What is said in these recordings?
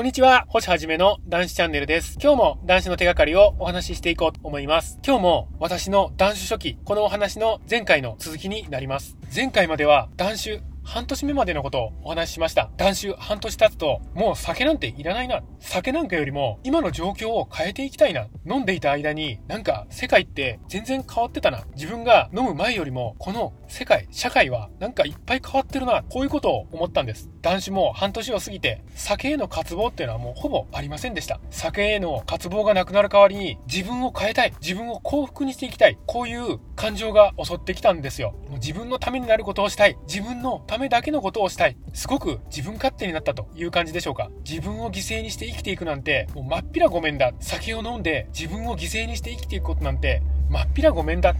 こんにちは、星はじめの男子チャンネルです。今日も男子の手がかりをお話ししていこうと思います。今日も私の男子初期、このお話の前回の続きになります。前回までは男子半年目までのことをお話ししました。断酒半年経つと、もう酒なんていらないな。酒なんかよりも、今の状況を変えていきたいな。飲んでいた間に、なんか世界って全然変わってたな。自分が飲む前よりも、この世界、社会はなんかいっぱい変わってるな。こういうことを思ったんです。断酒も半年を過ぎて、酒への渇望っていうのはもうほぼありませんでした。酒への渇望がなくなる代わりに、自分を変えたい。自分を幸福にしていきたい。こういう感情が襲ってきたんですよ。もう自分のためになることをしたい。自分のためだけのことをしたい。すごく自分勝手になったという感じでしょうか。自分を犠牲にして生きていくなんて、もうまっぴらごめんだ。酒を飲んで自分を犠牲にして生きていくことなんて、まっぴらごめんだ。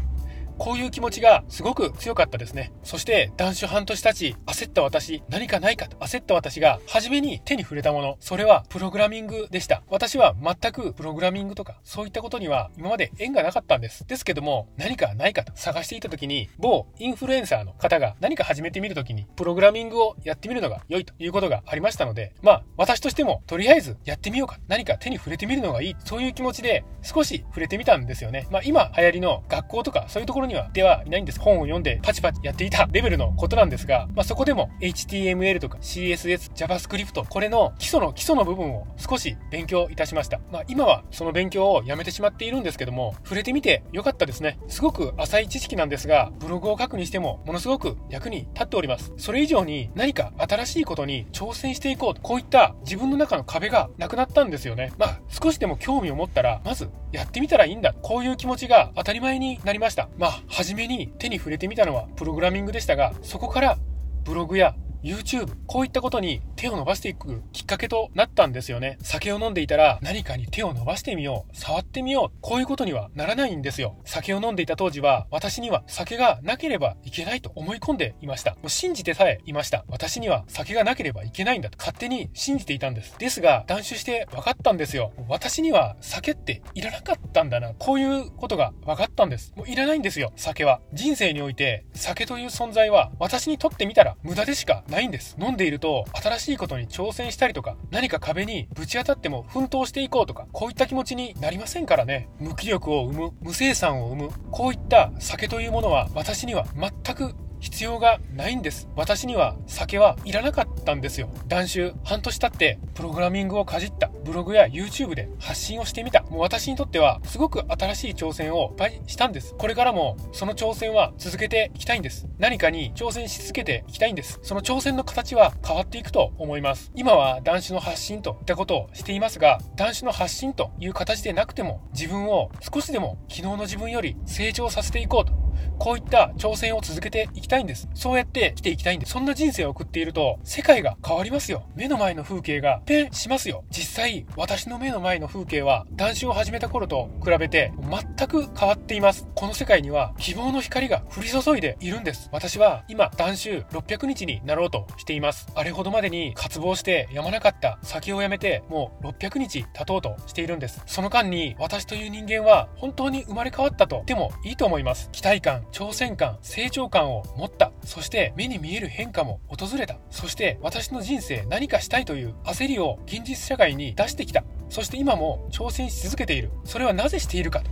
こういう気持ちがすごく強かったですね。そして、男子半年経ち、焦った私、何かないかと焦った私が、初めに手に触れたもの、それはプログラミングでした。私は全くプログラミングとか、そういったことには今まで縁がなかったんです。ですけども、何かないかと探していた時に、某インフルエンサーの方が何か始めてみる時に、プログラミングをやってみるのが良いということがありましたので、まあ、私としても、とりあえずやってみようか。何か手に触れてみるのがいい。そういう気持ちで、少し触れてみたんですよね。まあ、今流行りの学校とか、そういうところにには、ではいないんです。本を読んでパチパチやっていたレベルのことなんですが、まあ、そこでも HTML とか CSS、JavaScript、これの基礎の基礎の部分を少し勉強いたしました。まあ、今はその勉強をやめてしまっているんですけども、触れてみてよかったですね。すごく浅い知識なんですが、ブログを書くにしてもものすごく役に立っております。それ以上に何か新しいことに挑戦していこうと、こういった自分の中の壁がなくなったんですよね。まあ、少しでも興味を持ったら、まずやってみたらいいんだ。こういう気持ちが当たり前になりました。まあ、初めに手に触れてみたのはプログラミングでしたが、そこからブログや YouTube、こういったことに手を伸ばしていくきっかけとなったんですよね。酒を飲んでいたら何かに手を伸ばしてみよう、触ってみよう、こういうことにはならないんですよ。酒を飲んでいた当時は私には酒がなければいけないと思い込んでいました。もう信じてさえいました。私には酒がなければいけないんだと勝手に信じていたんです。ですが、断酒して分かったんですよ。私には酒っていらなかったんだな。こういうことが分かったんです。もういらないんですよ、酒は。人生において酒という存在は私にとってみたら無駄でしかないんです。飲んでいると、新しいことに挑戦したりとか、何か壁にぶち当たっても奮闘していこうとか、こういった気持ちになりませんからね。無気力を生む、無生産を生む、こういった酒というものは私には全く必要がないんです。私には酒はいらなかったんですよ。断酒半年経ってプログラミングをかじったブログや YouTube で発信をしてみた。もう私にとってはすごく新しい挑戦をいっぱいしたんです。これからもその挑戦は続けていきたいんです。何かに挑戦し続けていきたいんです。その挑戦の形は変わっていくと思います。今は男子の発信といったことをしていますが、男子の発信という形でなくても自分を少しでも昨日の自分より成長させていこうとこういった挑戦を続けていきたいんです。そうやって生きていきたいんです。そんな人生を送っていると、世界が変わりますよ。目の前の風景が変しますよ。実際、私の目の前の風景は、男子を始めた頃と比べて、全く変わっています。この世界には、希望の光が降り注いでいるんです。私は、今、男子600日になろうとしています。あれほどまでに渇望してやまなかった先をやめて、もう600日経とうとしているんです。その間に、私という人間は、本当に生まれ変わったと言ってもいいと思います。期待感、挑戦感、成長感を持った。そして目に見える変化も訪れた。そして私の人生何かしたいという焦りを現実社会に出してきた。そして今も挑戦し続けている。それはなぜしているかと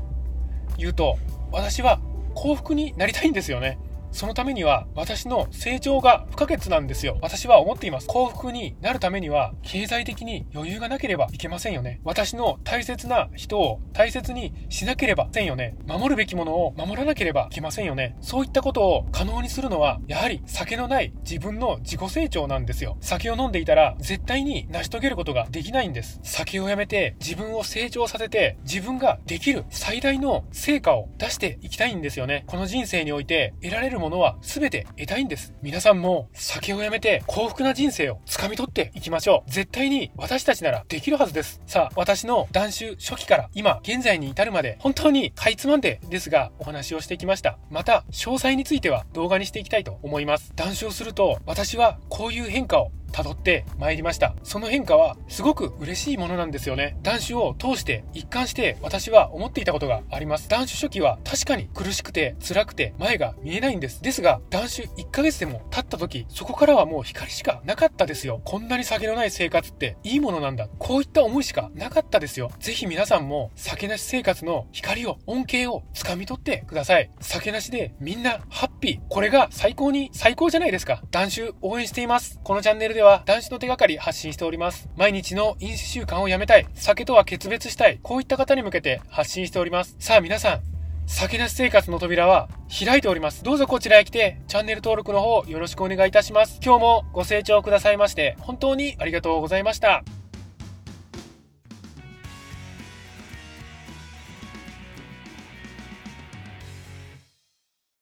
いうと、私は幸福になりたいんですよね。そのためには私の成長が不可欠なんですよ。私は思っています。幸福になるためには経済的に余裕がなければいけませんよね。私の大切な人を大切にしなければせんよね。守るべきものを守らなければいけませんよね。そういったことを可能にするのはやはり酒のない自分の自己成長なんですよ。酒を飲んでいたら絶対に成し遂げることができないんです。酒をやめて自分を成長させて自分ができる最大の成果を出していきたいんですよね。この人生において得られるるものは全て得たいんです。皆さんも酒をやめて幸福な人生をつかみ取っていきましょう。絶対に私たちならできるはずです。さあ、私の断酒初期から今現在に至るまで本当にかいつまんでですがお話をしてきました。また、詳細については動画にしていきたいと思います。断酒をすると私はこういう変化を辿って参りました。その変化はすごく嬉しいものなんですよね。断酒を通して一貫して私は思っていたことがあります。断酒初期は確かに苦しくて辛くて前が見えないんです。ですが、断酒1ヶ月でも経った時、そこからはもう光しかなかったですよ。こんなに酒のない生活っていいものなんだ。こういった思いしかなかったですよ。ぜひ皆さんも酒なし生活の光を、恩恵を掴み取ってください。酒なしでみんなハッピー。これが最高に最高じゃないですか。断酒応援しています。このチャンネルでは男子の手がかり発信しております。毎日の飲酒習慣をやめたい。酒とは決別したい。こういった方に向けて発信しております。さあ皆さん、酒なし生活の扉は開いております。どうぞこちらへ来て、チャンネル登録の方よろしくお願いいたします。今日もご清聴くださいまして、本当にありがとうございました。